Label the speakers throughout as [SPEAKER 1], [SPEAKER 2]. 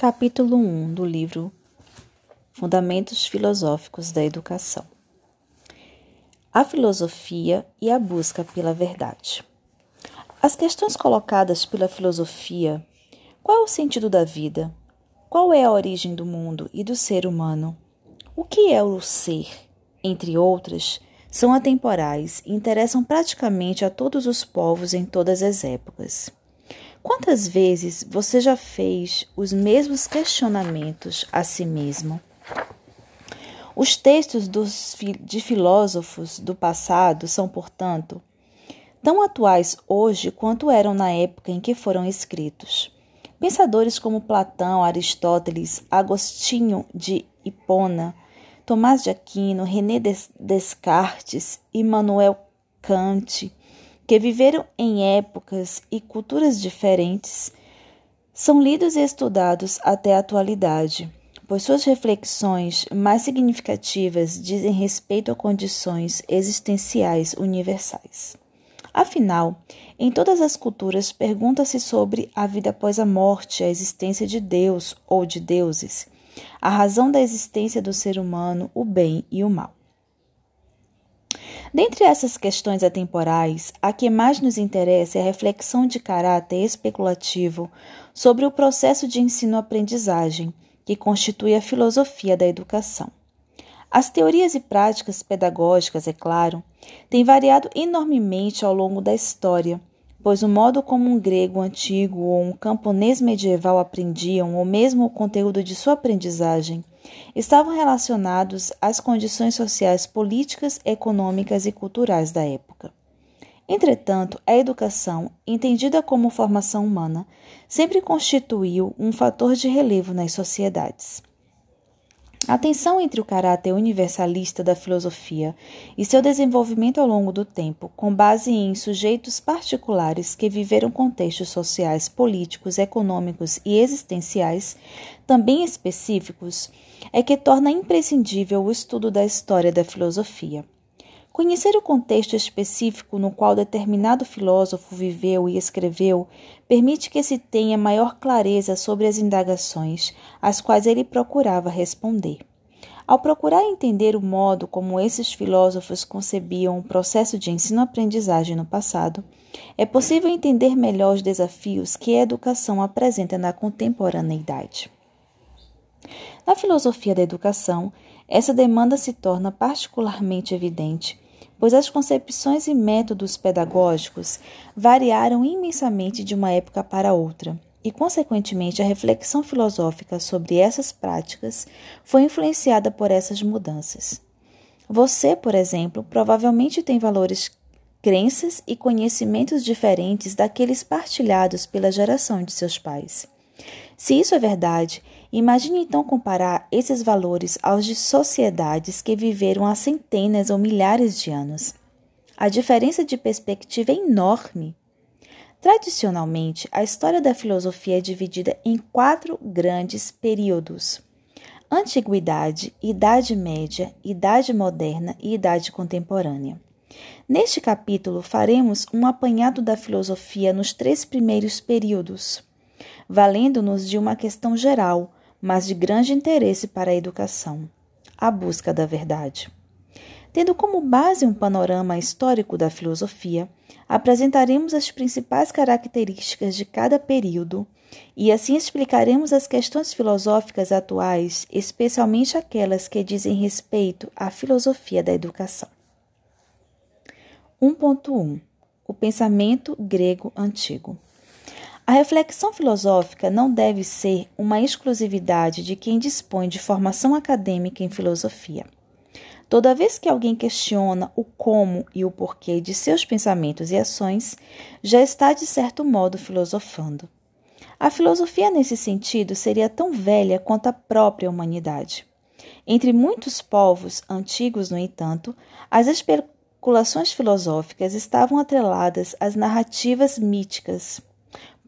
[SPEAKER 1] Capítulo 1 do livro Fundamentos Filosóficos da Educação. A filosofia e a busca pela verdade. As questões colocadas pela filosofia: qual é o sentido da vida? Qual é a origem do mundo e do ser humano? O que é o ser? Entre outras, são atemporais e interessam praticamente a todos os povos em todas as épocas. Quantas vezes você já fez os mesmos questionamentos a si mesmo? Os textos dos, de filósofos do passado são, portanto, tão atuais hoje quanto eram na época em que foram escritos. Pensadores como Platão, Aristóteles, Agostinho de Hipona, Tomás de Aquino, René Descartes, Immanuel Kant, que viveram em épocas e culturas diferentes, são lidos e estudados até a atualidade, pois suas reflexões mais significativas dizem respeito a condições existenciais universais. Afinal, em todas as culturas pergunta-se sobre a vida após a morte, a existência de Deus ou de deuses, a razão da existência do ser humano, o bem e o mal. Dentre essas questões atemporais, a que mais nos interessa é a reflexão de caráter especulativo sobre o processo de ensino-aprendizagem, que constitui a filosofia da educação. As teorias e práticas pedagógicas, é claro, têm variado enormemente ao longo da história, pois o modo como um grego antigo ou um camponês medieval aprendiam, ou mesmo o conteúdo de sua aprendizagem, estavam relacionados às condições sociais, políticas, econômicas e culturais da época. Entretanto, a educação, entendida como formação humana, sempre constituiu um fator de relevo nas sociedades. A tensão entre o caráter universalista da filosofia e seu desenvolvimento ao longo do tempo, com base em sujeitos particulares que viveram contextos sociais, políticos, econômicos e existenciais, também específicos, é que torna imprescindível o estudo da história da filosofia. Conhecer o contexto específico no qual determinado filósofo viveu e escreveu permite que se tenha maior clareza sobre as indagações às quais ele procurava responder. Ao procurar entender o modo como esses filósofos concebiam o processo de ensino-aprendizagem no passado, é possível entender melhor os desafios que a educação apresenta na contemporaneidade. Na filosofia da educação, essa demanda se torna particularmente evidente, pois as concepções e métodos pedagógicos variaram imensamente de uma época para outra, e, consequentemente, a reflexão filosófica sobre essas práticas foi influenciada por essas mudanças. Você, por exemplo, provavelmente tem valores, crenças e conhecimentos diferentes daqueles partilhados pela geração de seus pais. Se isso é verdade, imagine então comparar esses valores aos de sociedades que viveram há centenas ou milhares de anos. A diferença de perspectiva é enorme. Tradicionalmente, a história da filosofia é dividida em quatro grandes períodos: Antiguidade, Idade Média, Idade Moderna e Idade Contemporânea. Neste capítulo, faremos um apanhado da filosofia nos três primeiros períodos valendo-nos de uma questão geral, mas de grande interesse para a educação: a busca da verdade. Tendo como base um panorama histórico da filosofia, apresentaremos as principais características de cada período e assim explicaremos as questões filosóficas atuais, especialmente aquelas que dizem respeito à filosofia da educação. 1.1 O pensamento grego antigo. A reflexão filosófica não deve ser uma exclusividade de quem dispõe de formação acadêmica em filosofia. Toda vez que alguém questiona o como e o porquê de seus pensamentos e ações, já está de certo modo filosofando. A filosofia, nesse sentido, seria tão velha quanto a própria humanidade. Entre muitos povos antigos, no entanto, as especulações filosóficas estavam atreladas às narrativas míticas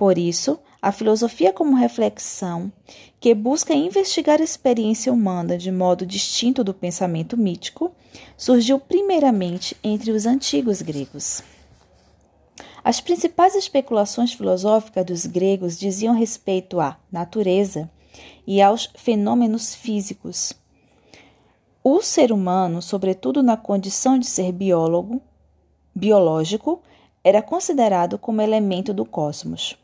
[SPEAKER 1] por isso, a filosofia como reflexão, que busca investigar a experiência humana de modo distinto do pensamento mítico, surgiu primeiramente entre os antigos gregos. As principais especulações filosóficas dos gregos diziam respeito à natureza, e aos fenômenos físicos. O ser humano, sobretudo na condição de ser biólogo, biológico, era considerado como elemento do cosmos.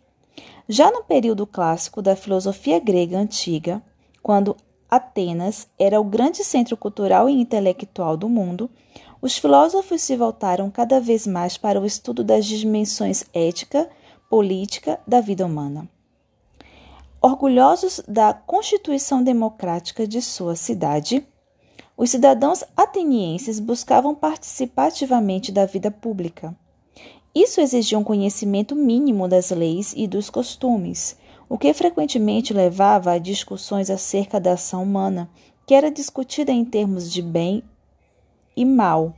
[SPEAKER 1] Já no período clássico da filosofia grega antiga, quando Atenas era o grande centro cultural e intelectual do mundo, os filósofos se voltaram cada vez mais para o estudo das dimensões ética, política da vida humana. Orgulhosos da constituição democrática de sua cidade, os cidadãos atenienses buscavam participar ativamente da vida pública. Isso exigia um conhecimento mínimo das leis e dos costumes, o que frequentemente levava a discussões acerca da ação humana, que era discutida em termos de bem e mal,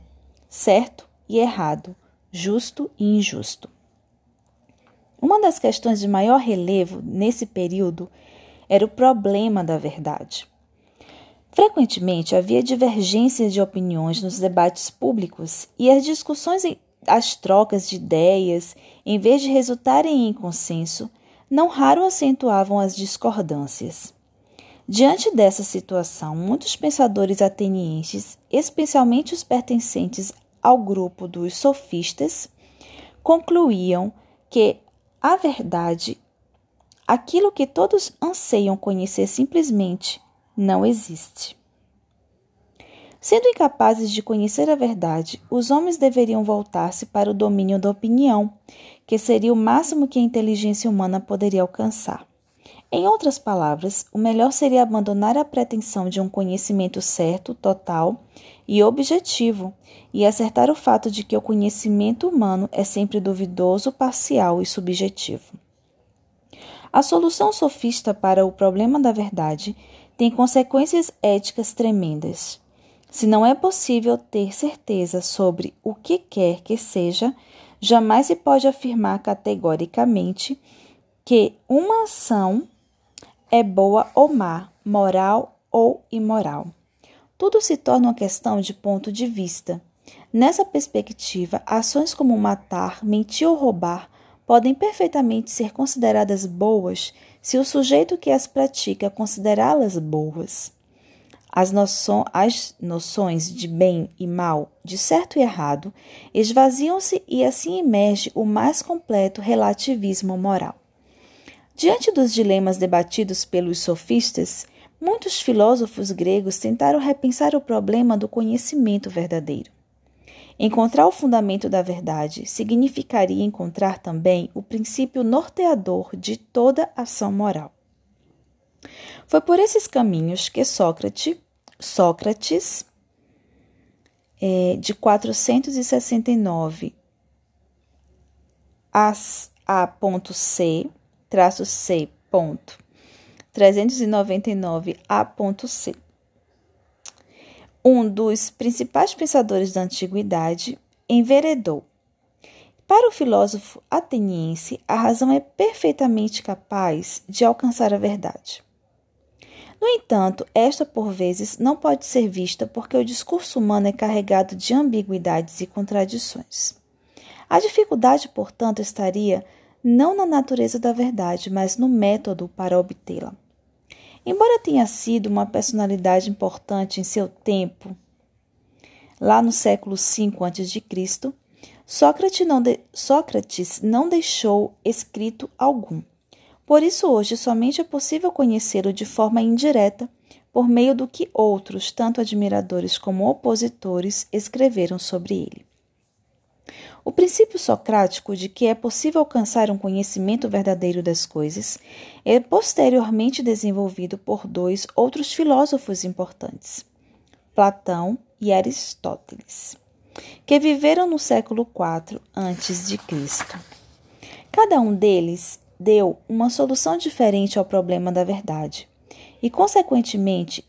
[SPEAKER 1] certo e errado, justo e injusto. Uma das questões de maior relevo nesse período era o problema da verdade. Frequentemente havia divergências de opiniões nos debates públicos e as discussões, as trocas de ideias, em vez de resultarem em consenso, não raro acentuavam as discordâncias. Diante dessa situação, muitos pensadores atenienses, especialmente os pertencentes ao grupo dos sofistas, concluíam que a verdade, aquilo que todos anseiam conhecer simplesmente, não existe. Sendo incapazes de conhecer a verdade, os homens deveriam voltar-se para o domínio da opinião, que seria o máximo que a inteligência humana poderia alcançar. Em outras palavras, o melhor seria abandonar a pretensão de um conhecimento certo, total e objetivo, e acertar o fato de que o conhecimento humano é sempre duvidoso, parcial e subjetivo. A solução sofista para o problema da verdade tem consequências éticas tremendas. Se não é possível ter certeza sobre o que quer que seja, jamais se pode afirmar categoricamente que uma ação é boa ou má, moral ou imoral. Tudo se torna uma questão de ponto de vista. Nessa perspectiva, ações como matar, mentir ou roubar podem perfeitamente ser consideradas boas se o sujeito que as pratica considerá-las boas. As, noço as noções de bem e mal, de certo e errado, esvaziam-se e assim emerge o mais completo relativismo moral. Diante dos dilemas debatidos pelos sofistas, muitos filósofos gregos tentaram repensar o problema do conhecimento verdadeiro. Encontrar o fundamento da verdade significaria encontrar também o princípio norteador de toda ação moral. Foi por esses caminhos que Sócrates, Sócrates é, de 469 a, a C, traço C, ponto, 399 a C, um dos principais pensadores da antiguidade, enveredou. Para o filósofo ateniense, a razão é perfeitamente capaz de alcançar a verdade. No entanto, esta por vezes não pode ser vista porque o discurso humano é carregado de ambiguidades e contradições. A dificuldade, portanto, estaria não na natureza da verdade, mas no método para obtê-la. Embora tenha sido uma personalidade importante em seu tempo, lá no século V a.C., Sócrates não, de... Sócrates não deixou escrito algum. Por isso, hoje, somente é possível conhecê-lo de forma indireta, por meio do que outros, tanto admiradores como opositores, escreveram sobre ele. O princípio socrático de que é possível alcançar um conhecimento verdadeiro das coisas é posteriormente desenvolvido por dois outros filósofos importantes, Platão e Aristóteles, que viveram no século IV a.C. Cada um deles deu uma solução diferente ao problema da verdade e, consequentemente,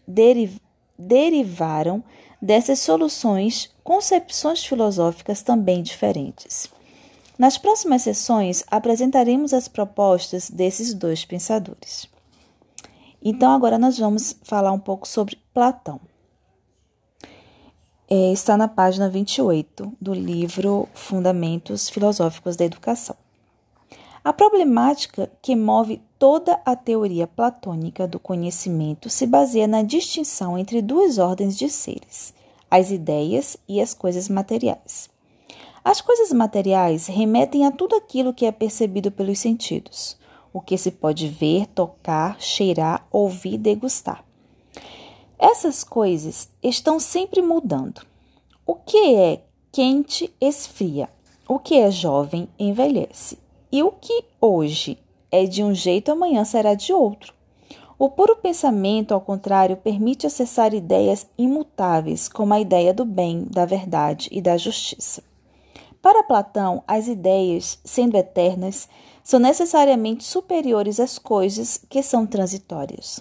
[SPEAKER 1] derivaram dessas soluções concepções filosóficas também diferentes. Nas próximas sessões apresentaremos as propostas desses dois pensadores. Então, agora nós vamos falar um pouco sobre Platão. É, está na página 28 do livro Fundamentos Filosóficos da Educação. A problemática que move toda a teoria platônica do conhecimento se baseia na distinção entre duas ordens de seres, as ideias e as coisas materiais. As coisas materiais remetem a tudo aquilo que é percebido pelos sentidos, o que se pode ver, tocar, cheirar, ouvir, degustar. Essas coisas estão sempre mudando. O que é quente esfria, o que é jovem envelhece, e o que hoje é de um jeito, amanhã será de outro. O puro pensamento, ao contrário, permite acessar ideias imutáveis, como a ideia do bem, da verdade e da justiça. Para Platão, as ideias, sendo eternas, são necessariamente superiores às coisas que são transitórias.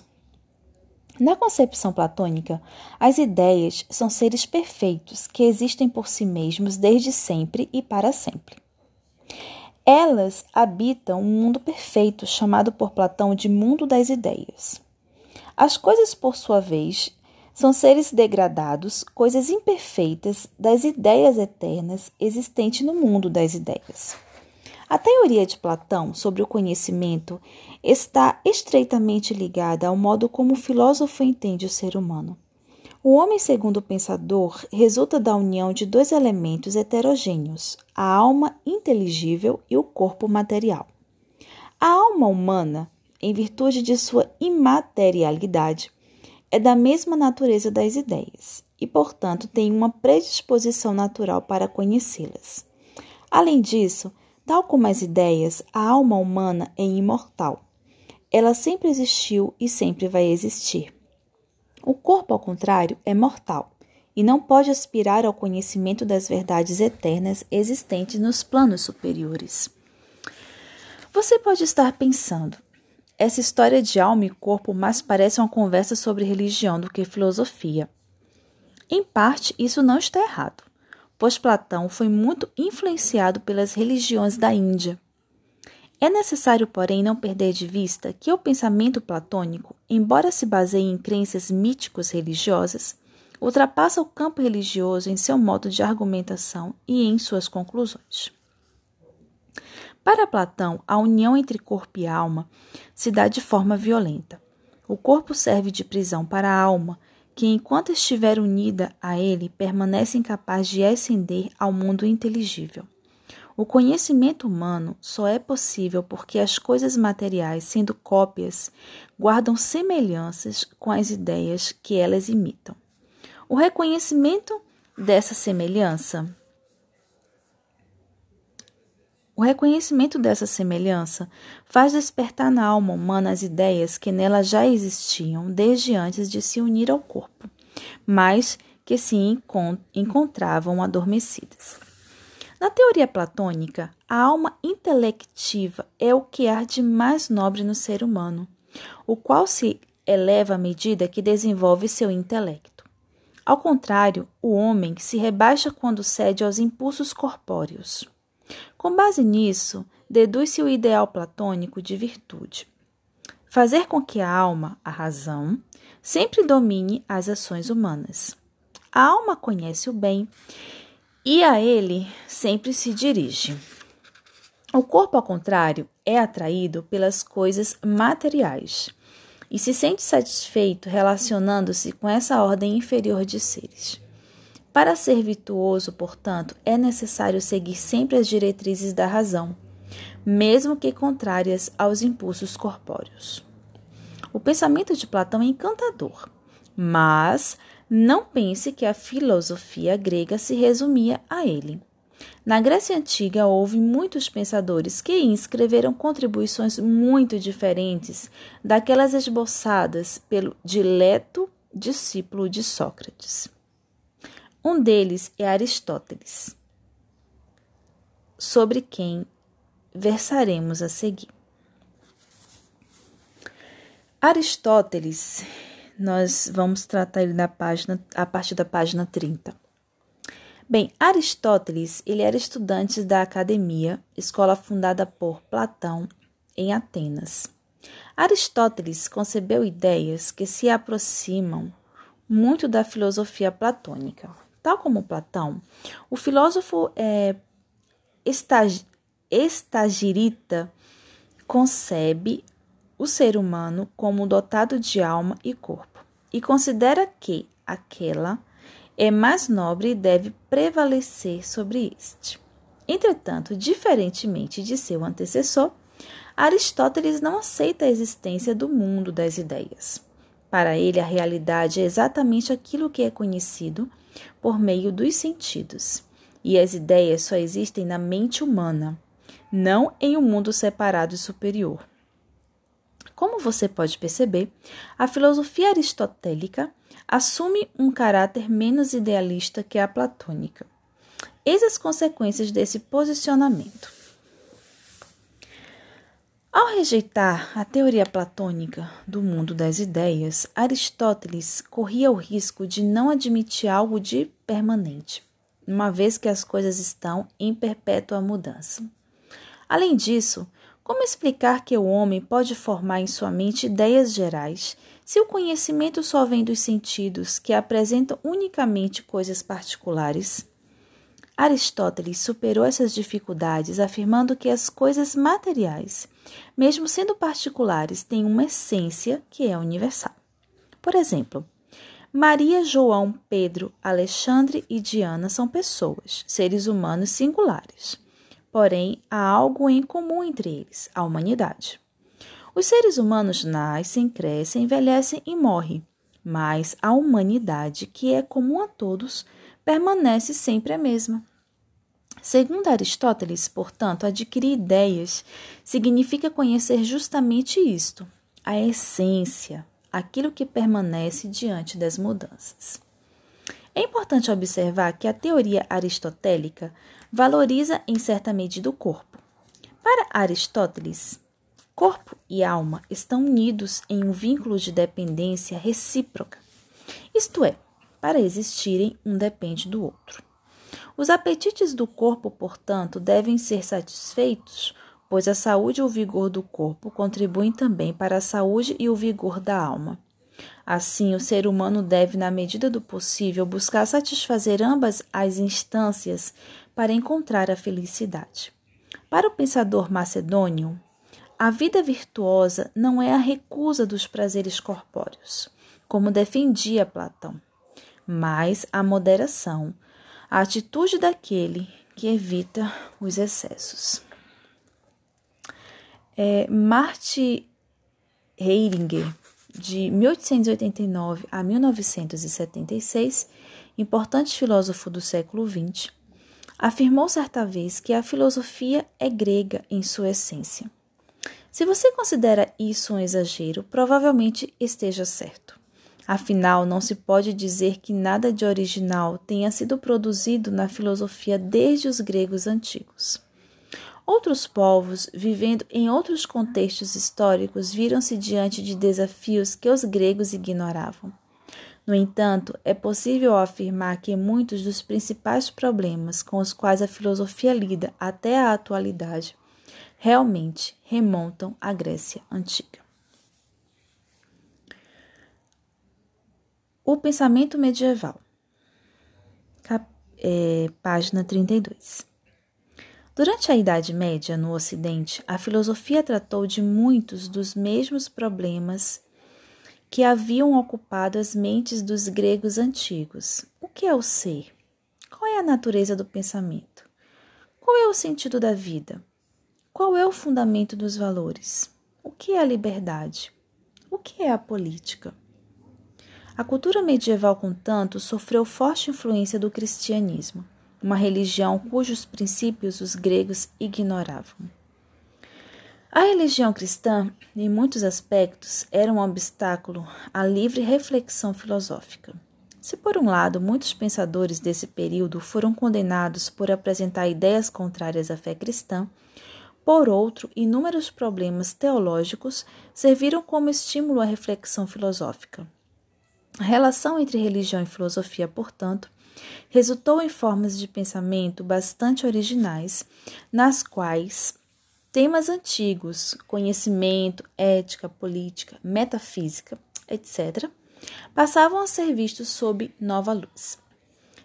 [SPEAKER 1] Na concepção platônica, as ideias são seres perfeitos que existem por si mesmos desde sempre e para sempre. Elas habitam um mundo perfeito, chamado por Platão de mundo das ideias. As coisas, por sua vez, são seres degradados, coisas imperfeitas das ideias eternas existentes no mundo das ideias. A teoria de Platão sobre o conhecimento está estreitamente ligada ao modo como o filósofo entende o ser humano. O homem, segundo o pensador, resulta da união de dois elementos heterogêneos, a alma inteligível e o corpo material. A alma humana, em virtude de sua imaterialidade, é da mesma natureza das ideias e, portanto, tem uma predisposição natural para conhecê-las. Além disso, tal como as ideias, a alma humana é imortal. Ela sempre existiu e sempre vai existir. O corpo, ao contrário, é mortal e não pode aspirar ao conhecimento das verdades eternas existentes nos planos superiores. Você pode estar pensando, essa história de alma e corpo mais parece uma conversa sobre religião do que filosofia. Em parte, isso não está errado, pois Platão foi muito influenciado pelas religiões da Índia. É necessário, porém, não perder de vista que o pensamento platônico, embora se baseie em crenças míticos religiosas, ultrapassa o campo religioso em seu modo de argumentação e em suas conclusões. Para Platão, a união entre corpo e alma se dá de forma violenta. O corpo serve de prisão para a alma, que, enquanto estiver unida a ele, permanece incapaz de ascender ao mundo inteligível. O conhecimento humano só é possível porque as coisas materiais, sendo cópias, guardam semelhanças com as ideias que elas imitam. O reconhecimento dessa semelhança o reconhecimento dessa semelhança faz despertar na alma humana as ideias que nela já existiam desde antes de se unir ao corpo, mas que se encontravam adormecidas. Na teoria platônica, a alma intelectiva é o que há de mais nobre no ser humano, o qual se eleva à medida que desenvolve seu intelecto. Ao contrário, o homem se rebaixa quando cede aos impulsos corpóreos. Com base nisso, deduz-se o ideal platônico de virtude. Fazer com que a alma, a razão, sempre domine as ações humanas. A alma conhece o bem e a ele sempre se dirige. O corpo, ao contrário, é atraído pelas coisas materiais e se sente satisfeito relacionando-se com essa ordem inferior de seres. Para ser virtuoso, portanto, é necessário seguir sempre as diretrizes da razão, mesmo que contrárias aos impulsos corpóreos. O pensamento de Platão é encantador, mas não pense que a filosofia grega se resumia a ele. Na Grécia Antiga houve muitos pensadores que escreveram contribuições muito diferentes daquelas esboçadas pelo dileto discípulo de Sócrates. Um deles é Aristóteles, sobre quem versaremos a seguir. Aristóteles, nós vamos tratar ele na página, a partir da página 30. Bem, Aristóteles, ele era estudante da academia, escola fundada por Platão em Atenas. Aristóteles concebeu ideias que se aproximam muito da filosofia platônica. Tal como Platão, o filósofo é, estag, estagirita concebe o ser humano como dotado de alma e corpo e considera que aquela é mais nobre e deve prevalecer sobre este. Entretanto, diferentemente de seu antecessor, Aristóteles não aceita a existência do mundo das ideias. Para ele, a realidade é exatamente aquilo que é conhecido por meio dos sentidos, e as ideias só existem na mente humana, não em um mundo separado e superior. Como você pode perceber, a filosofia aristotélica assume um caráter menos idealista que a platônica. Eis as consequências desse posicionamento. Ao rejeitar a teoria platônica do mundo das ideias, Aristóteles corria o risco de não admitir algo de permanente, uma vez que as coisas estão em perpétua mudança. Além disso, como explicar que o homem pode formar em sua mente ideias gerais se o conhecimento só vem dos sentidos que apresentam unicamente coisas particulares? Aristóteles superou essas dificuldades afirmando que as coisas materiais, mesmo sendo particulares, têm uma essência que é universal. Por exemplo, Maria, João, Pedro, Alexandre e Diana são pessoas, seres humanos singulares. Porém, há algo em comum entre eles: a humanidade. Os seres humanos nascem, crescem, envelhecem e morrem, mas a humanidade, que é comum a todos, permanece sempre a mesma. Segundo Aristóteles, portanto, adquirir ideias significa conhecer justamente isto, a essência, aquilo que permanece diante das mudanças. É importante observar que a teoria aristotélica valoriza em certa medida o corpo. Para Aristóteles, corpo e alma estão unidos em um vínculo de dependência recíproca. Isto é, para existirem, um depende do outro. Os apetites do corpo, portanto, devem ser satisfeitos, pois a saúde e o vigor do corpo contribuem também para a saúde e o vigor da alma. Assim, o ser humano deve, na medida do possível, buscar satisfazer ambas as instâncias para encontrar a felicidade. Para o pensador macedônio, a vida virtuosa não é a recusa dos prazeres corpóreos, como defendia Platão, mas a moderação, a atitude daquele que evita os excessos. É, Marty Heiringer, de 1889 a 1976, importante filósofo do século XX, afirmou certa vez que a filosofia é grega em sua essência. Se você considera isso um exagero, provavelmente esteja certo. Afinal, não se pode dizer que nada de original tenha sido produzido na filosofia desde os gregos antigos. Outros povos, vivendo em outros contextos históricos, viram-se diante de desafios que os gregos ignoravam. No entanto, é possível afirmar que muitos dos principais problemas com os quais a filosofia lida até a atualidade realmente remontam à Grécia Antiga. O pensamento medieval. Cap é, página 32. Durante a Idade Média, no Ocidente, a filosofia tratou de muitos dos mesmos problemas que haviam ocupado as mentes dos gregos antigos. O que é o ser? Qual é a natureza do pensamento? Qual é o sentido da vida? Qual é o fundamento dos valores? O que é a liberdade? O que é a política? A cultura medieval, contanto, sofreu forte influência do cristianismo, uma religião cujos princípios os gregos ignoravam. A religião cristã, em muitos aspectos, era um obstáculo à livre reflexão filosófica. Se, por um lado, muitos pensadores desse período foram condenados por apresentar ideias contrárias à fé cristã, por outro, inúmeros problemas teológicos serviram como estímulo à reflexão filosófica. A relação entre religião e filosofia, portanto, resultou em formas de pensamento bastante originais, nas quais temas antigos, conhecimento, ética, política, metafísica, etc., passavam a ser vistos sob nova luz.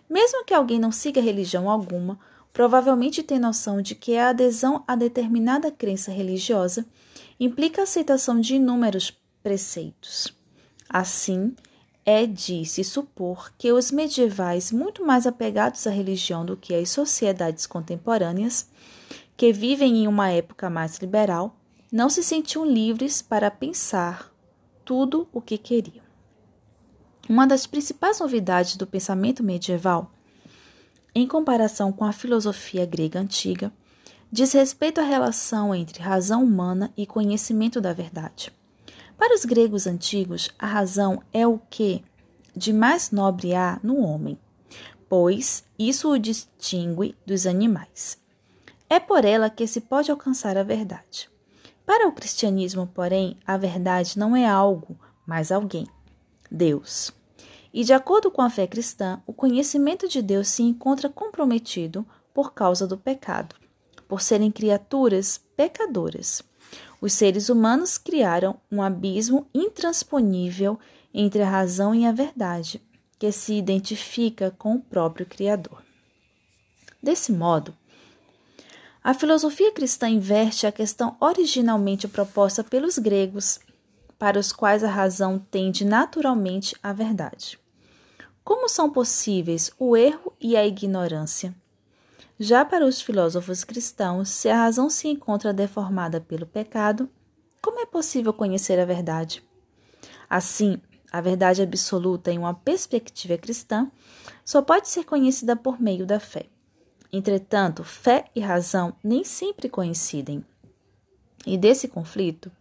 [SPEAKER 1] Mesmo que alguém não siga religião alguma, provavelmente tem noção de que a adesão a determinada crença religiosa implica a aceitação de inúmeros preceitos. Assim, é de se supor que os medievais, muito mais apegados à religião do que as sociedades contemporâneas, que vivem em uma época mais liberal, não se sentiam livres para pensar tudo o que queriam. Uma das principais novidades do pensamento medieval, em comparação com a filosofia grega antiga, diz respeito à relação entre razão humana e conhecimento da verdade. Para os gregos antigos, a razão é o que de mais nobre há no homem, pois isso o distingue dos animais. É por ela que se pode alcançar a verdade. Para o cristianismo, porém, a verdade não é algo, mas alguém, Deus. E de acordo com a fé cristã, o conhecimento de Deus se encontra comprometido por causa do pecado, por serem criaturas pecadoras. Os seres humanos criaram um abismo intransponível entre a razão e a verdade, que se identifica com o próprio Criador. Desse modo, a filosofia cristã inverte a questão originalmente proposta pelos gregos, para os quais a razão tende naturalmente à verdade. Como são possíveis o erro e a ignorância? Já para os filósofos cristãos, se a razão se encontra deformada pelo pecado, como é possível conhecer a verdade? Assim, a verdade absoluta em uma perspectiva cristã só pode ser conhecida por meio da fé. Entretanto, fé e razão nem sempre coincidem. E desse conflito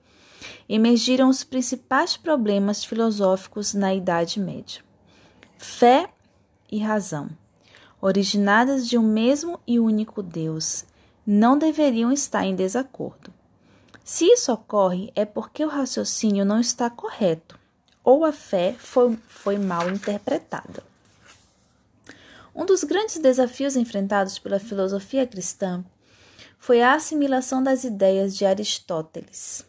[SPEAKER 1] emergiram os principais problemas filosóficos na Idade Média. Fé e razão, originadas de um mesmo e único Deus, não deveriam estar em desacordo. Se isso ocorre, é porque o raciocínio não está correto ou a fé foi, foi mal interpretada. Um dos grandes desafios enfrentados pela filosofia cristã foi a assimilação das ideias de Aristóteles.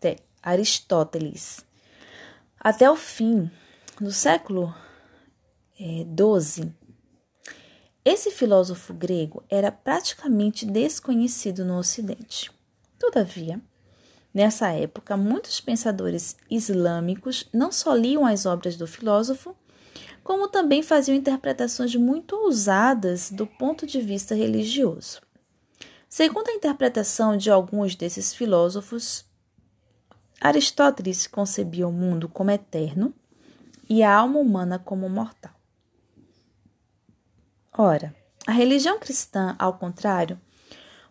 [SPEAKER 1] De Aristóteles. Até o fim do século XII, é, esse filósofo grego era praticamente desconhecido no Ocidente. Todavia, nessa época, muitos pensadores islâmicos não só liam as obras do filósofo, como também faziam interpretações muito ousadas do ponto de vista religioso. Segundo a interpretação de alguns desses filósofos, Aristóteles concebia o mundo como eterno e a alma humana como mortal. Ora, a religião cristã, ao contrário,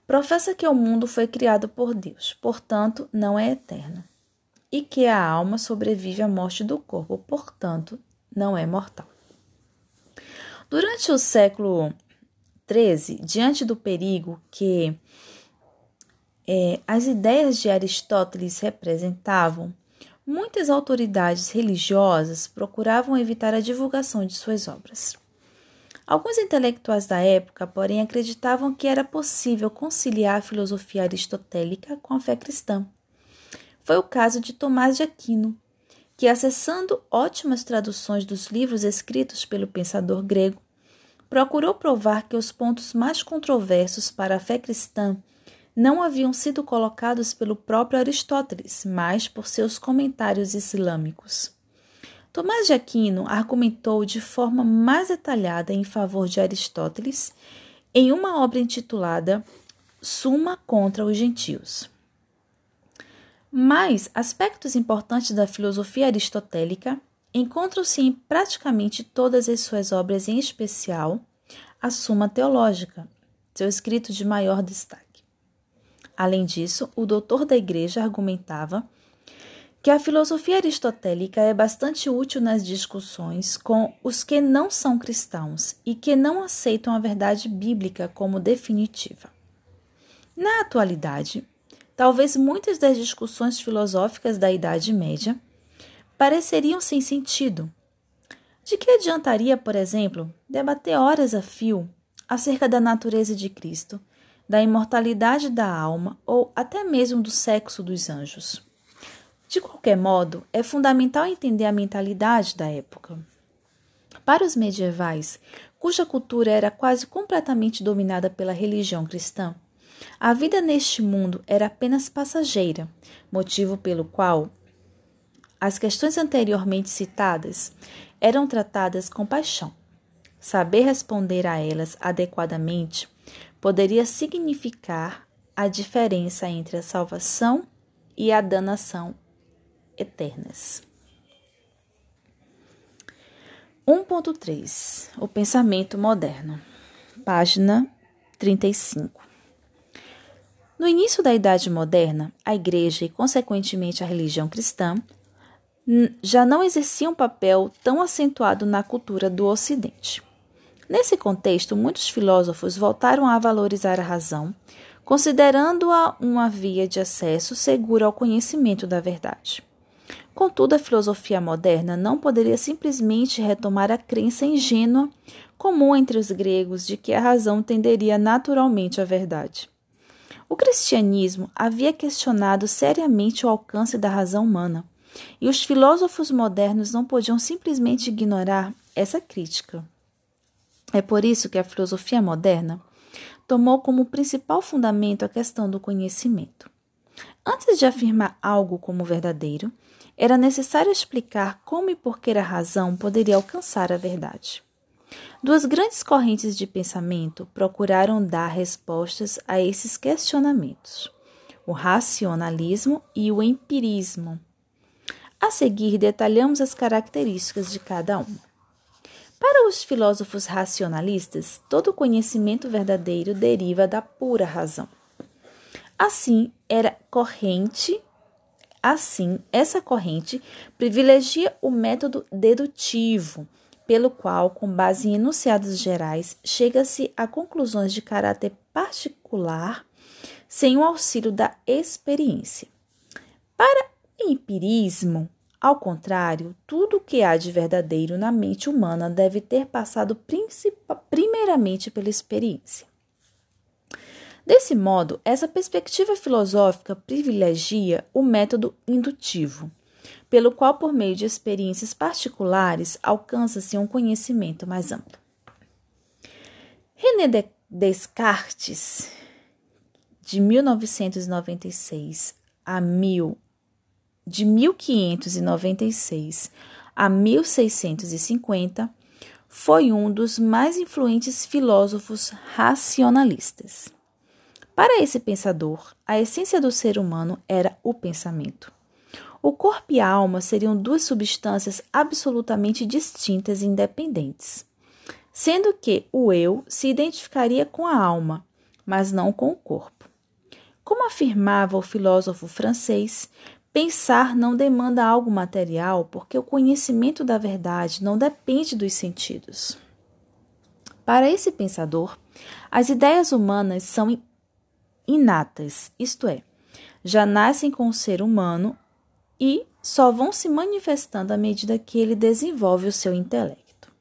[SPEAKER 1] professa que o mundo foi criado por Deus, portanto, não é eterno, e que a alma sobrevive à morte do corpo, portanto, não é mortal. Durante o século XIII, diante do perigo que é, as ideias de Aristóteles representavam, muitas autoridades religiosas procuravam evitar a divulgação de suas obras. Alguns intelectuais da época, porém, acreditavam que era possível conciliar a filosofia aristotélica com a fé cristã. Foi o caso de Tomás de Aquino, que, acessando ótimas traduções dos livros escritos pelo pensador grego, procurou provar que os pontos mais controversos para a fé cristã não haviam sido colocados pelo próprio Aristóteles, mas por seus comentários islâmicos. Tomás de Aquino argumentou de forma mais detalhada em favor de Aristóteles em uma obra intitulada Suma contra os Gentios. Mas aspectos importantes da filosofia aristotélica encontram-se em praticamente todas as suas obras, em especial a Suma Teológica, seu escrito de maior destaque. Além disso, o doutor da Igreja argumentava que a filosofia aristotélica é bastante útil nas discussões com os que não são cristãos e que não aceitam a verdade bíblica como definitiva. Na atualidade, Talvez muitas das discussões filosóficas da Idade Média pareceriam sem sentido. De que adiantaria, por exemplo, debater horas a fio acerca da natureza de Cristo, da imortalidade da alma ou até mesmo do sexo dos anjos? De qualquer modo, é fundamental entender a mentalidade da época. Para os medievais, cuja cultura era quase completamente dominada pela religião cristã, a vida neste mundo era apenas passageira, motivo pelo qual as questões anteriormente citadas eram tratadas com paixão. Saber responder a elas adequadamente poderia significar a diferença entre a salvação e a danação eternas. 1.3 O pensamento moderno. Página 35. No início da Idade Moderna, a Igreja e, consequentemente, a religião cristã já não exerciam um papel tão acentuado na cultura do Ocidente. Nesse contexto, muitos filósofos voltaram a valorizar a razão, considerando-a uma via de acesso seguro ao conhecimento da verdade. Contudo, a filosofia moderna não poderia simplesmente retomar a crença ingênua comum entre os gregos de que a razão tenderia naturalmente à verdade. O cristianismo havia questionado seriamente o alcance da razão humana, e os filósofos modernos não podiam simplesmente ignorar essa crítica. É por isso que a filosofia moderna tomou como principal fundamento a questão do conhecimento. Antes de afirmar algo como verdadeiro, era necessário explicar como e por que a razão poderia alcançar a verdade. Duas grandes correntes de pensamento procuraram dar respostas a esses questionamentos: o racionalismo e o empirismo. A seguir, detalhamos as características de cada um. Para os filósofos racionalistas, todo conhecimento verdadeiro deriva da pura razão. Assim, era corrente Assim, essa corrente privilegia o método dedutivo, pelo qual, com base em enunciados gerais, chega-se a conclusões de caráter particular sem o auxílio da experiência. Para o empirismo, ao contrário, tudo o que há de verdadeiro na mente humana deve ter passado primeiramente pela experiência. Desse modo, essa perspectiva filosófica privilegia o método indutivo pelo qual, por meio de experiências particulares, alcança-se um conhecimento mais amplo. René Descartes, de 1996 a mil, de 1596 a 1650, foi um dos mais influentes filósofos racionalistas. Para esse pensador, a essência do ser humano era o pensamento. O corpo e a alma seriam duas substâncias absolutamente distintas e independentes, sendo que o eu se identificaria com a alma, mas não com o corpo. Como afirmava o filósofo francês, pensar não demanda algo material porque o conhecimento da verdade não depende dos sentidos. Para esse pensador, as ideias humanas são inatas, isto é, já nascem com o ser humano e só vão se manifestando à medida que ele desenvolve o seu intelecto.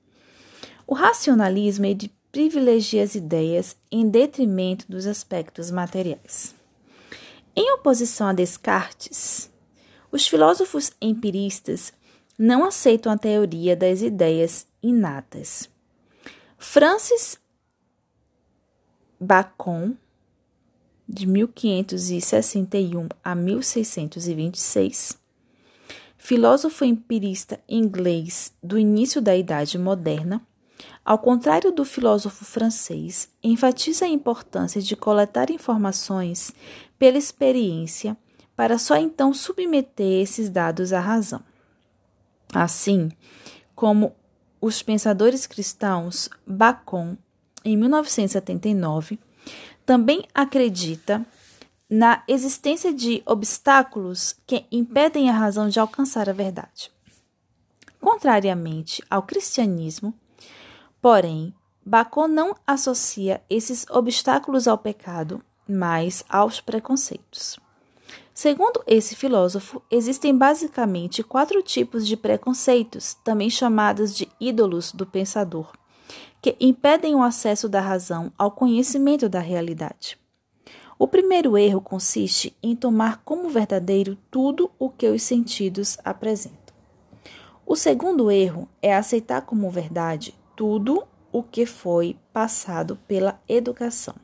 [SPEAKER 1] O racionalismo é de privilegia as ideias em detrimento dos aspectos materiais. Em oposição a Descartes, os filósofos empiristas não aceitam a teoria das ideias inatas. Francis Bacon de 1561 a 1626, filósofo empirista inglês do início da Idade Moderna, ao contrário do filósofo francês, enfatiza a importância de coletar informações pela experiência para só então submeter esses dados à razão. Assim como os pensadores cristãos, Bacon, em 1979, também acredita na existência de obstáculos que impedem a razão de alcançar a verdade. Contrariamente ao cristianismo, porém, Bacon não associa esses obstáculos ao pecado, mas aos preconceitos. Segundo esse filósofo, existem basicamente quatro tipos de preconceitos, também chamados de ídolos do pensador que impedem o acesso da razão ao conhecimento da realidade. O primeiro erro consiste em tomar como verdadeiro tudo o que os sentidos apresentam. O segundo erro é aceitar como verdade tudo o que foi passado pela educação.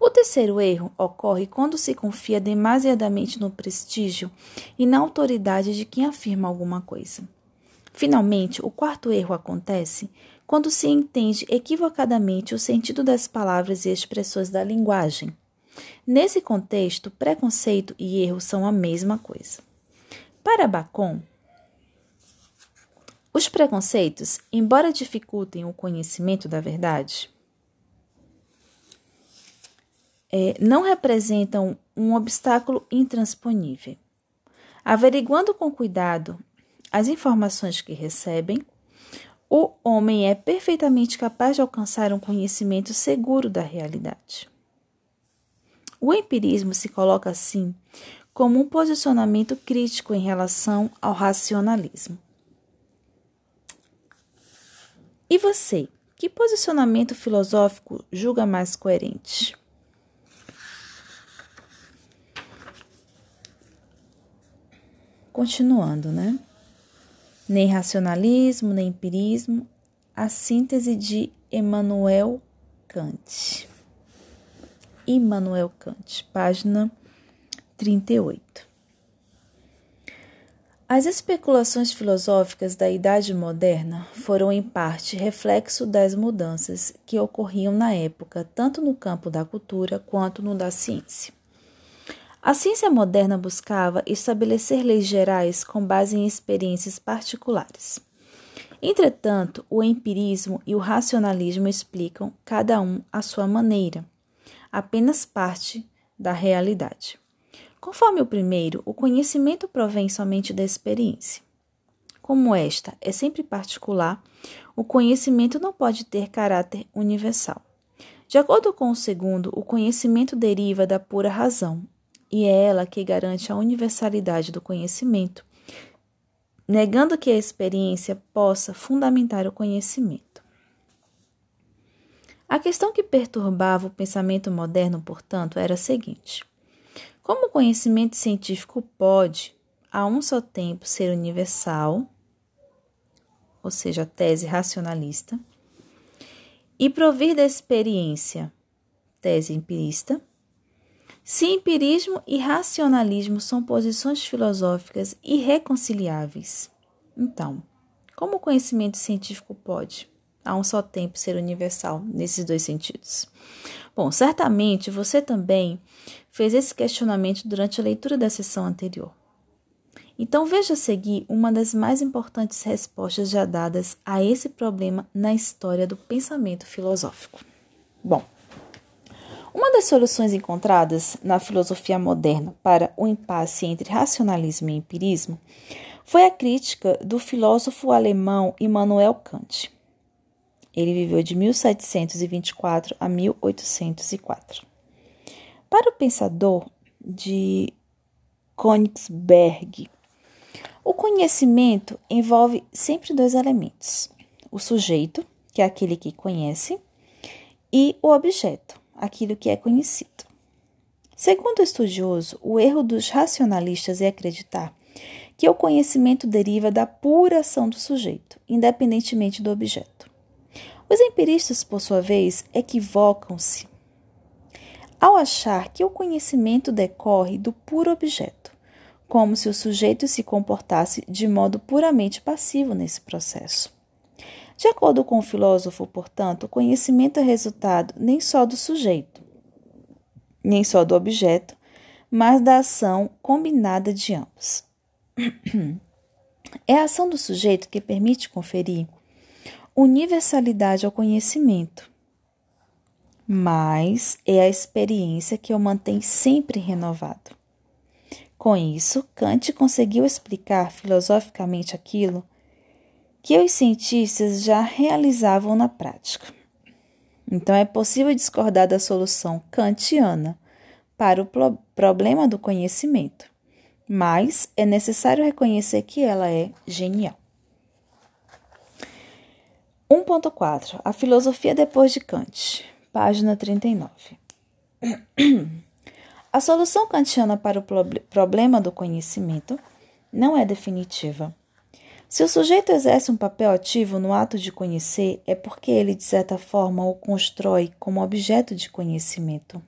[SPEAKER 1] O terceiro erro ocorre quando se confia demasiadamente no prestígio e na autoridade de quem afirma alguma coisa. Finalmente, o quarto erro acontece quando se entende equivocadamente o sentido das palavras e expressões da linguagem. Nesse contexto, preconceito e erro são a mesma coisa. Para Bacon, os preconceitos, embora dificultem o conhecimento da verdade, é, não representam um obstáculo intransponível. Averiguando com cuidado as informações que recebem, o homem é perfeitamente capaz de alcançar um conhecimento seguro da realidade. O empirismo se coloca assim como um posicionamento crítico em relação ao racionalismo. E você, que posicionamento filosófico julga mais coerente? Continuando, né? Nem racionalismo, nem empirismo, a síntese de Emmanuel Kant. Immanuel Kant, página 38. As especulações filosóficas da Idade Moderna foram, em parte, reflexo das mudanças que ocorriam na época, tanto no campo da cultura quanto no da ciência. A ciência moderna buscava estabelecer leis gerais com base em experiências particulares. Entretanto, o empirismo e o racionalismo explicam, cada um à sua maneira, apenas parte da realidade. Conforme o primeiro, o conhecimento provém somente da experiência. Como esta é sempre particular, o conhecimento não pode ter caráter universal. De acordo com o segundo, o conhecimento deriva da pura razão, e é ela que garante a universalidade do conhecimento, negando que a experiência possa fundamentar o conhecimento. A questão que perturbava o pensamento moderno, portanto, era a seguinte: como o conhecimento científico pode, a um só tempo, ser universal, ou seja, a tese racionalista, e provir da experiência, tese empirista, se empirismo e racionalismo são posições filosóficas irreconciliáveis, então, como o conhecimento científico pode, a um só tempo, ser universal nesses dois sentidos? Bom, certamente você também fez esse questionamento durante a leitura da sessão anterior. Então, veja a seguir uma das mais importantes respostas já dadas a esse problema na história do pensamento filosófico. Bom, uma das soluções encontradas na filosofia moderna para o impasse entre racionalismo e empirismo foi a crítica do filósofo alemão Immanuel Kant. Ele viveu de 1724 a 1804. Para o pensador de Königsberg, o conhecimento envolve sempre dois elementos: o sujeito, que é aquele que conhece, e o objeto, aquilo que é conhecido. Segundo o estudioso, o erro dos racionalistas é acreditar que o conhecimento deriva da pura ação do sujeito, independentemente do objeto. Os empiristas, por sua vez, equivocam-se ao achar que o conhecimento decorre do puro objeto, como se o sujeito se comportasse de modo puramente passivo nesse processo. De acordo com o filósofo, portanto, o conhecimento é resultado nem só do sujeito, nem só do objeto, mas da ação combinada de ambos. É a ação do sujeito que permite conferir universalidade ao conhecimento, mas é a experiência que o mantém sempre renovado. Com isso, Kant conseguiu explicar filosoficamente aquilo que os cientistas já realizavam na prática. Então, é possível discordar da solução kantiana para o pro problema do conhecimento, mas é necessário reconhecer que ela é genial. 1.4 A filosofia depois de Kant, página 39. A solução kantiana para o problema do conhecimento não é definitiva Se o sujeito exerce um papel ativo no ato de conhecer, é porque ele, de certa forma, o constrói como objeto de conhecimento.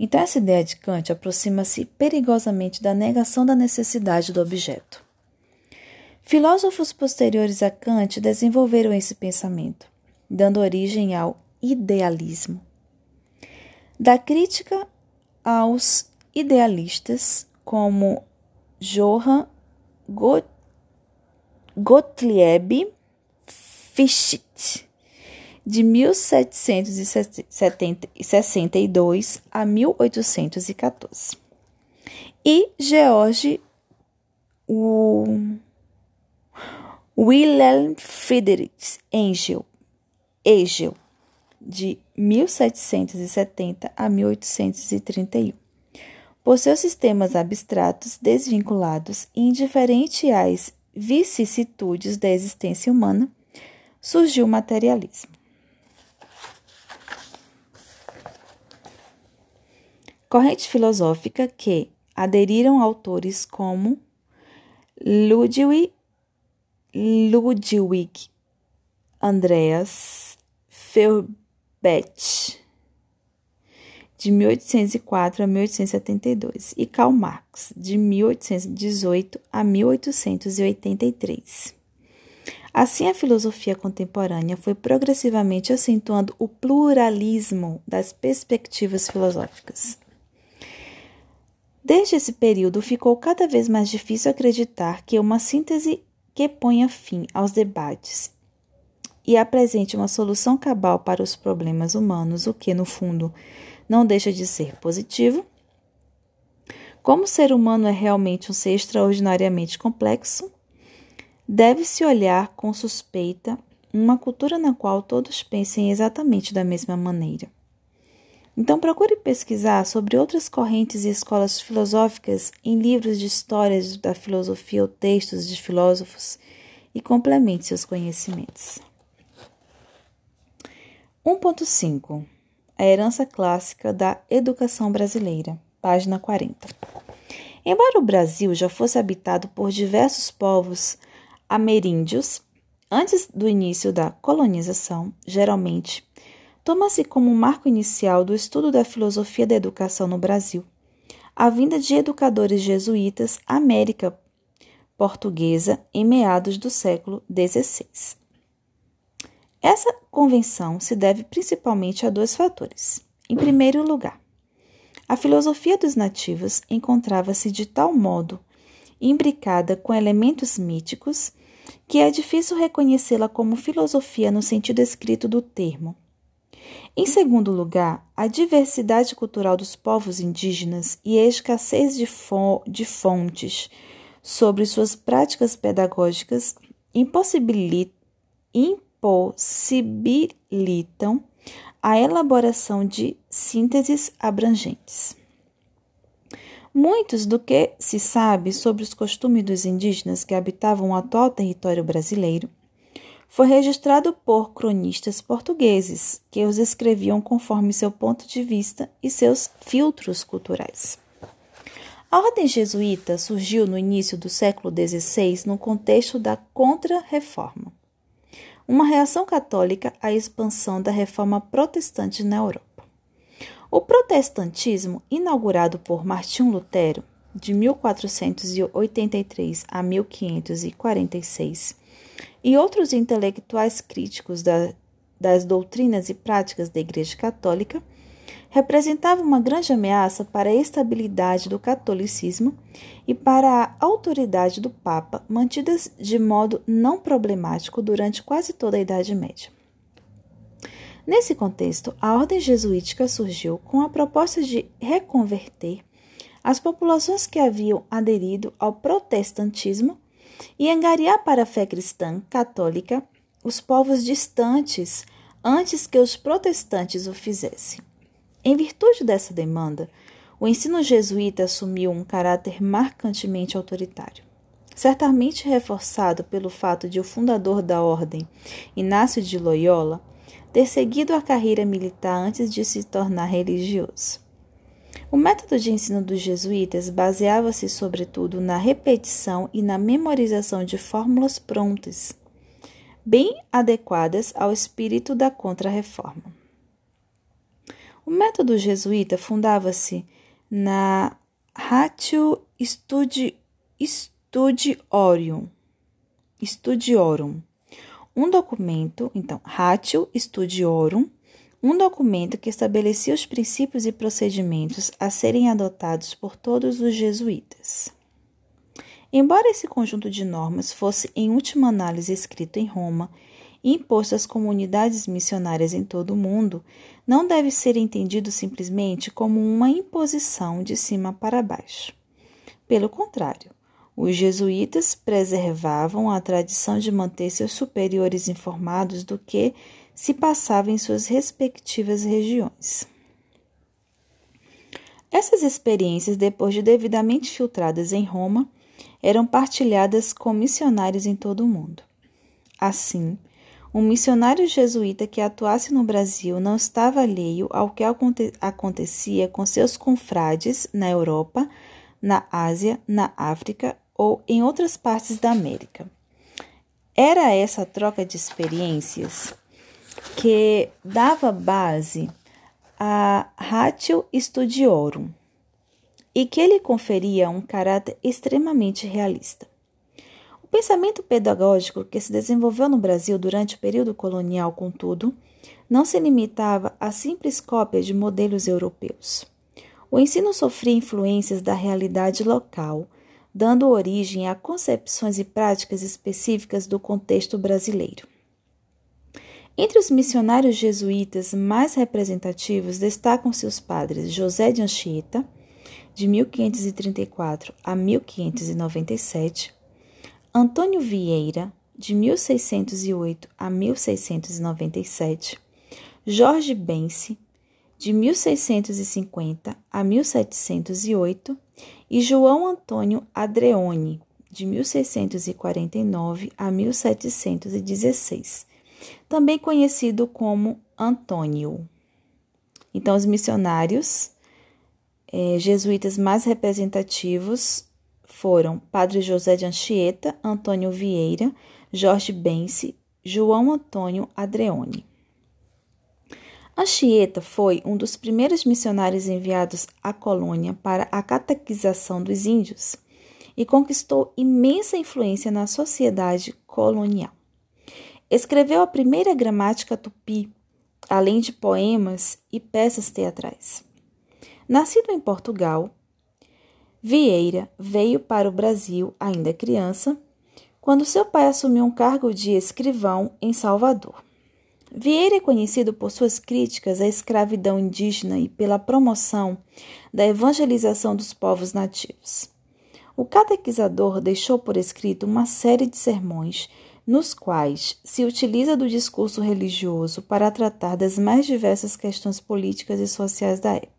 [SPEAKER 1] Então, essa ideia de Kant aproxima-se perigosamente da negação da necessidade do objeto. Filósofos posteriores a Kant desenvolveram esse pensamento, dando origem ao idealismo. Da crítica aos idealistas como Johann Gottlieb Fichte, de 1762 a 1814, e George Wilhelm Friedrich Engel, Hegel, de 1770 a 1831. Por seus sistemas abstratos, desvinculados e indiferentes às vicissitudes da existência humana, surgiu o materialismo. Corrente filosófica que aderiram autores como Ludwig, Ludwig Andreas Feuerbach, de 1804 a 1872, e Karl Marx, de 1818 a 1883. Assim, a filosofia contemporânea foi progressivamente acentuando o pluralismo das perspectivas filosóficas. Desde esse período, ficou cada vez mais difícil acreditar que uma síntese que ponha fim aos debates e apresente uma solução cabal para os problemas humanos, o que, no fundo, não deixa de ser positivo. Como o ser humano é realmente um ser extraordinariamente complexo, deve-se olhar com suspeita uma cultura na qual todos pensem exatamente da mesma maneira. Então, procure pesquisar sobre outras correntes e escolas filosóficas em livros de histórias da filosofia ou textos de filósofos e complemente seus conhecimentos. 1.5 A herança clássica da educação brasileira, página 40. Embora o Brasil já fosse habitado por diversos povos ameríndios, antes do início da colonização, geralmente toma-se como marco inicial do estudo da filosofia da educação no Brasil, a vinda de educadores jesuítas à América portuguesa em meados do século XVI. Essa convenção se deve principalmente a dois fatores. Em primeiro lugar, a filosofia dos nativos encontrava-se de tal modo imbricada com elementos míticos que é difícil reconhecê-la como filosofia no sentido escrito do termo em segundo lugar, a diversidade cultural dos povos indígenas e a escassez de, fo de fontes sobre suas práticas pedagógicas impossibilitam, impossibilitam a elaboração de sínteses abrangentes. Muitos do que se sabe sobre os costumes dos indígenas que habitavam o atual território brasileiro foi registrado por cronistas portugueses, que os escreviam conforme seu ponto de vista e seus filtros culturais. A ordem jesuíta surgiu no início do século XVI no contexto da Contra-Reforma, uma reação católica à expansão da reforma protestante na Europa. O protestantismo, inaugurado por Martinho Lutero, de 1483 a 1546, e outros intelectuais críticos da, das doutrinas e práticas da Igreja Católica, representava uma grande ameaça para a estabilidade do catolicismo e para a autoridade do Papa, mantidas de modo não problemático durante quase toda a Idade Média. Nesse contexto, a ordem jesuítica surgiu com a proposta de reconverter as populações que haviam aderido ao protestantismo e angariar para a fé cristã católica os povos distantes antes que os protestantes o fizessem. Em virtude dessa demanda, o ensino jesuíta assumiu um caráter marcantemente autoritário. Certamente reforçado pelo fato de o fundador da ordem, Inácio de Loyola, ter seguido a carreira militar antes de se tornar religioso. O método de ensino dos jesuítas baseava-se sobretudo na repetição e na memorização de fórmulas prontas, bem adequadas ao espírito da Contra-Reforma. O método jesuíta fundava-se na Ratio Studi Studiorum, Studiorum, um documento, então, Ratio Studiorum, um documento que estabelecia os princípios e procedimentos a serem adotados por todos os jesuítas. Embora esse conjunto de normas fosse, em última análise, escrito em Roma e imposto às comunidades missionárias em todo o mundo, não deve ser entendido simplesmente como uma imposição de cima para baixo. Pelo contrário, os jesuítas preservavam a tradição de manter seus superiores informados do que se passava em suas respectivas regiões. Essas experiências, depois de devidamente filtradas em Roma, eram partilhadas com missionários em todo o mundo. Assim, um missionário jesuíta que atuasse no Brasil não estava alheio ao que acontecia com seus confrades na Europa, na Ásia, na África ou em outras partes da América. Era essa troca de experiências que dava base a Ratio Studiorum e que lhe conferia um caráter extremamente realista. O pensamento pedagógico que se desenvolveu no Brasil durante o período colonial, contudo, não se limitava a simples cópias de modelos europeus. O ensino sofria influências da realidade local, dando origem a concepções e práticas específicas do contexto brasileiro. Entre os missionários jesuítas mais representativos destacam-se os padres José de Anchieta, de 1534 a 1597, Antônio Vieira, de 1608 a 1697, Jorge Bence, de 1650 a 1708, e João Antônio Adreone, de 1649 a 1716 também conhecido como Antônio. Então, os missionários eh, jesuítas mais representativos foram Padre José de Anchieta, Antônio Vieira, Jorge Bence, João Antônio Adreone. Anchieta foi um dos primeiros missionários enviados à colônia para a catequização dos índios e conquistou imensa influência na sociedade colonial. Escreveu a primeira gramática tupi, além de poemas e peças teatrais. Nascido em Portugal, Vieira veio para o Brasil ainda criança, quando seu pai assumiu um cargo de escrivão em Salvador. Vieira é conhecido por suas críticas à escravidão indígena e pela promoção da evangelização dos povos nativos. O catequizador deixou por escrito uma série de sermões nos quais se utiliza do discurso religioso para tratar das mais diversas questões políticas e sociais da época.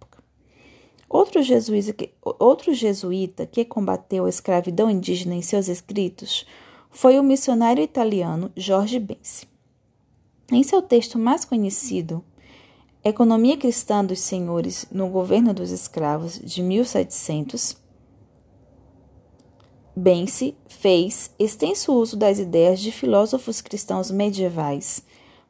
[SPEAKER 1] Outro jesuíta que, outro jesuíta que combateu a escravidão indígena em seus escritos foi o missionário italiano Jorge Bence. Em seu texto mais conhecido, Economia Cristã dos Senhores no Governo dos Escravos, de 1700, Bence fez extenso uso das ideias de filósofos cristãos medievais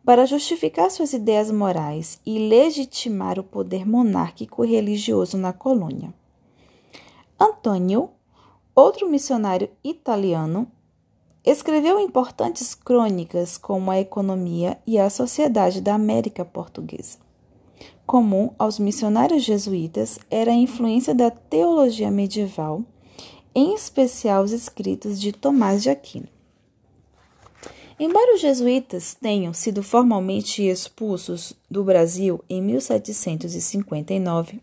[SPEAKER 1] para justificar suas ideias morais e legitimar o poder monárquico e religioso na colônia. Antônio, outro missionário italiano, escreveu importantes crônicas como a economia e a sociedade da América Portuguesa. Comum aos missionários jesuítas era a influência da teologia medieval em especial os escritos de Tomás de Aquino. Embora os jesuítas tenham sido formalmente expulsos do Brasil em 1759,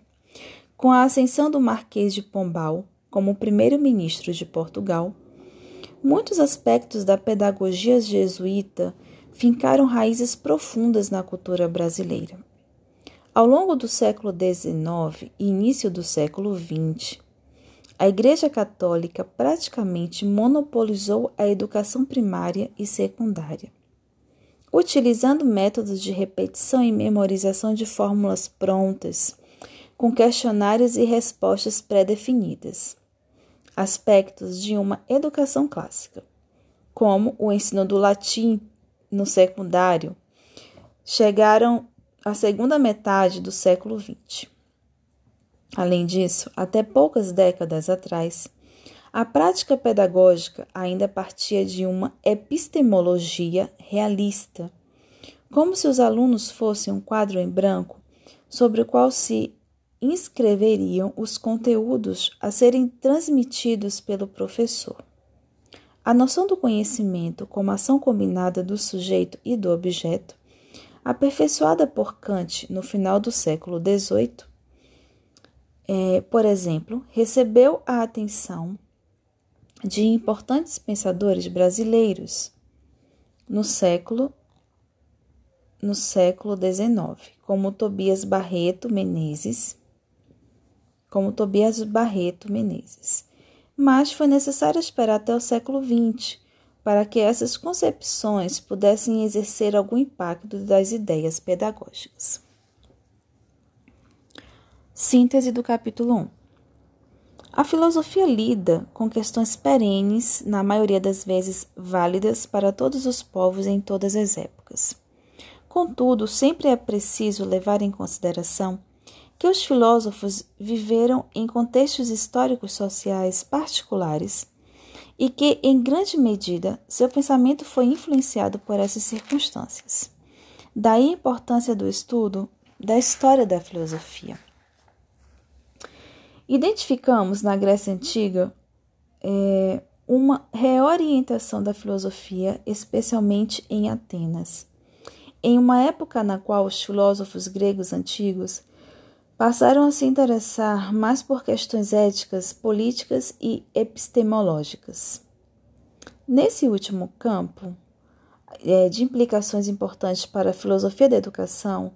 [SPEAKER 1] com a ascensão do Marquês de Pombal como primeiro-ministro de Portugal, muitos aspectos da pedagogia jesuíta fincaram raízes profundas na cultura brasileira. Ao longo do século XIX e início do século XX, a Igreja Católica praticamente monopolizou a educação primária e secundária. Utilizando métodos de repetição e memorização de fórmulas prontas, com questionários e respostas pré-definidas. Aspectos de uma educação clássica, como o ensino do latim no secundário, chegaram à segunda metade do século XX. Além disso, até poucas décadas atrás, a prática pedagógica ainda partia de uma epistemologia realista, como se os alunos fossem um quadro em branco sobre o qual se inscreveriam os conteúdos a serem transmitidos pelo professor. A noção do conhecimento como ação combinada do sujeito e do objeto, aperfeiçoada por Kant no final do século XVIII, é, por exemplo, recebeu a atenção de importantes pensadores brasileiros no século no século XIX, como Tobias Barreto Menezes, como Tobias Barreto Menezes. Mas foi necessário esperar até o século XX para que essas concepções pudessem exercer algum impacto das ideias pedagógicas. Síntese do capítulo 1. A filosofia lida com questões perenes, na maioria das vezes válidas para todos os povos em todas as épocas. Contudo, sempre é preciso levar em consideração que os filósofos viveram em contextos históricos sociais particulares e que, em grande medida, seu pensamento foi influenciado por essas circunstâncias. Daí a importância do estudo da história da filosofia. Identificamos na Grécia Antiga é, uma reorientação da filosofia, especialmente em Atenas. Em uma época na qual os filósofos gregos antigos passaram a se interessar mais por questões éticas, políticas e epistemológicas. Nesse último campo, é, de implicações importantes para a filosofia da educação,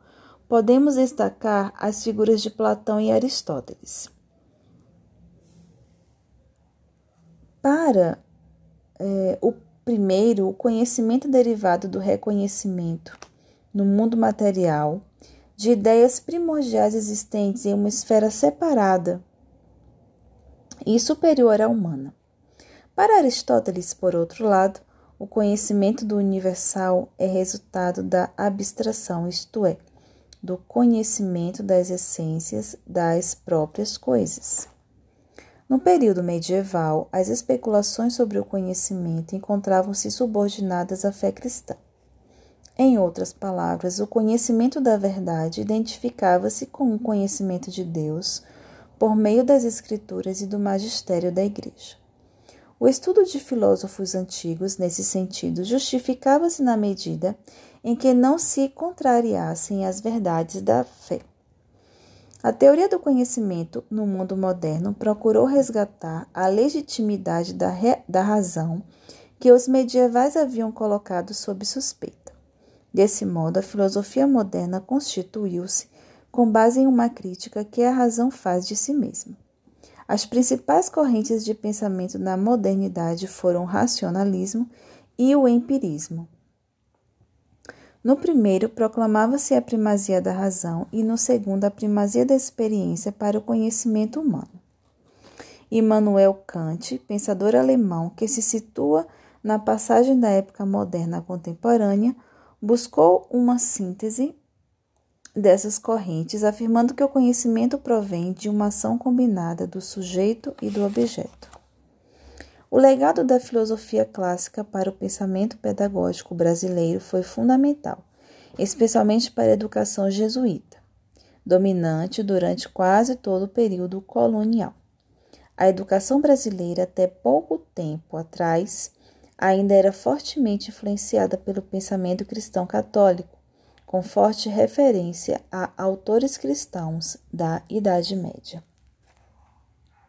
[SPEAKER 1] podemos destacar as figuras de Platão e Aristóteles. Para é, o primeiro, o conhecimento derivado do reconhecimento no mundo material de ideias primordiais existentes em uma esfera separada e superior à humana. Para Aristóteles, por outro lado, o conhecimento do universal é resultado da abstração, isto é, do conhecimento das essências das próprias coisas. No período medieval, as especulações sobre o conhecimento encontravam-se subordinadas à fé cristã. Em outras palavras, o conhecimento da verdade identificava-se com o conhecimento de Deus por meio das Escrituras e do magistério da Igreja. O estudo de filósofos antigos, nesse sentido, justificava-se na medida em que não se contrariassem as verdades da fé. A teoria do conhecimento no mundo moderno procurou resgatar a legitimidade da, da razão que os medievais haviam colocado sob suspeita. Desse modo, a filosofia moderna constituiu-se com base em uma crítica que a razão faz de si mesma. As principais correntes de pensamento na modernidade foram o racionalismo e o empirismo. No primeiro, proclamava-se a primazia da razão e no segundo, a primazia da experiência para o conhecimento humano. Immanuel Kant, pensador alemão que se situa na passagem da época moderna contemporânea, buscou uma síntese dessas correntes, afirmando que o conhecimento provém de uma ação combinada do sujeito e do objeto. O legado da filosofia clássica para o pensamento pedagógico brasileiro foi fundamental, especialmente para a educação jesuíta, dominante durante quase todo o período colonial. A educação brasileira, até pouco tempo atrás, ainda era fortemente influenciada pelo pensamento cristão católico, com forte referência a autores cristãos da Idade Média.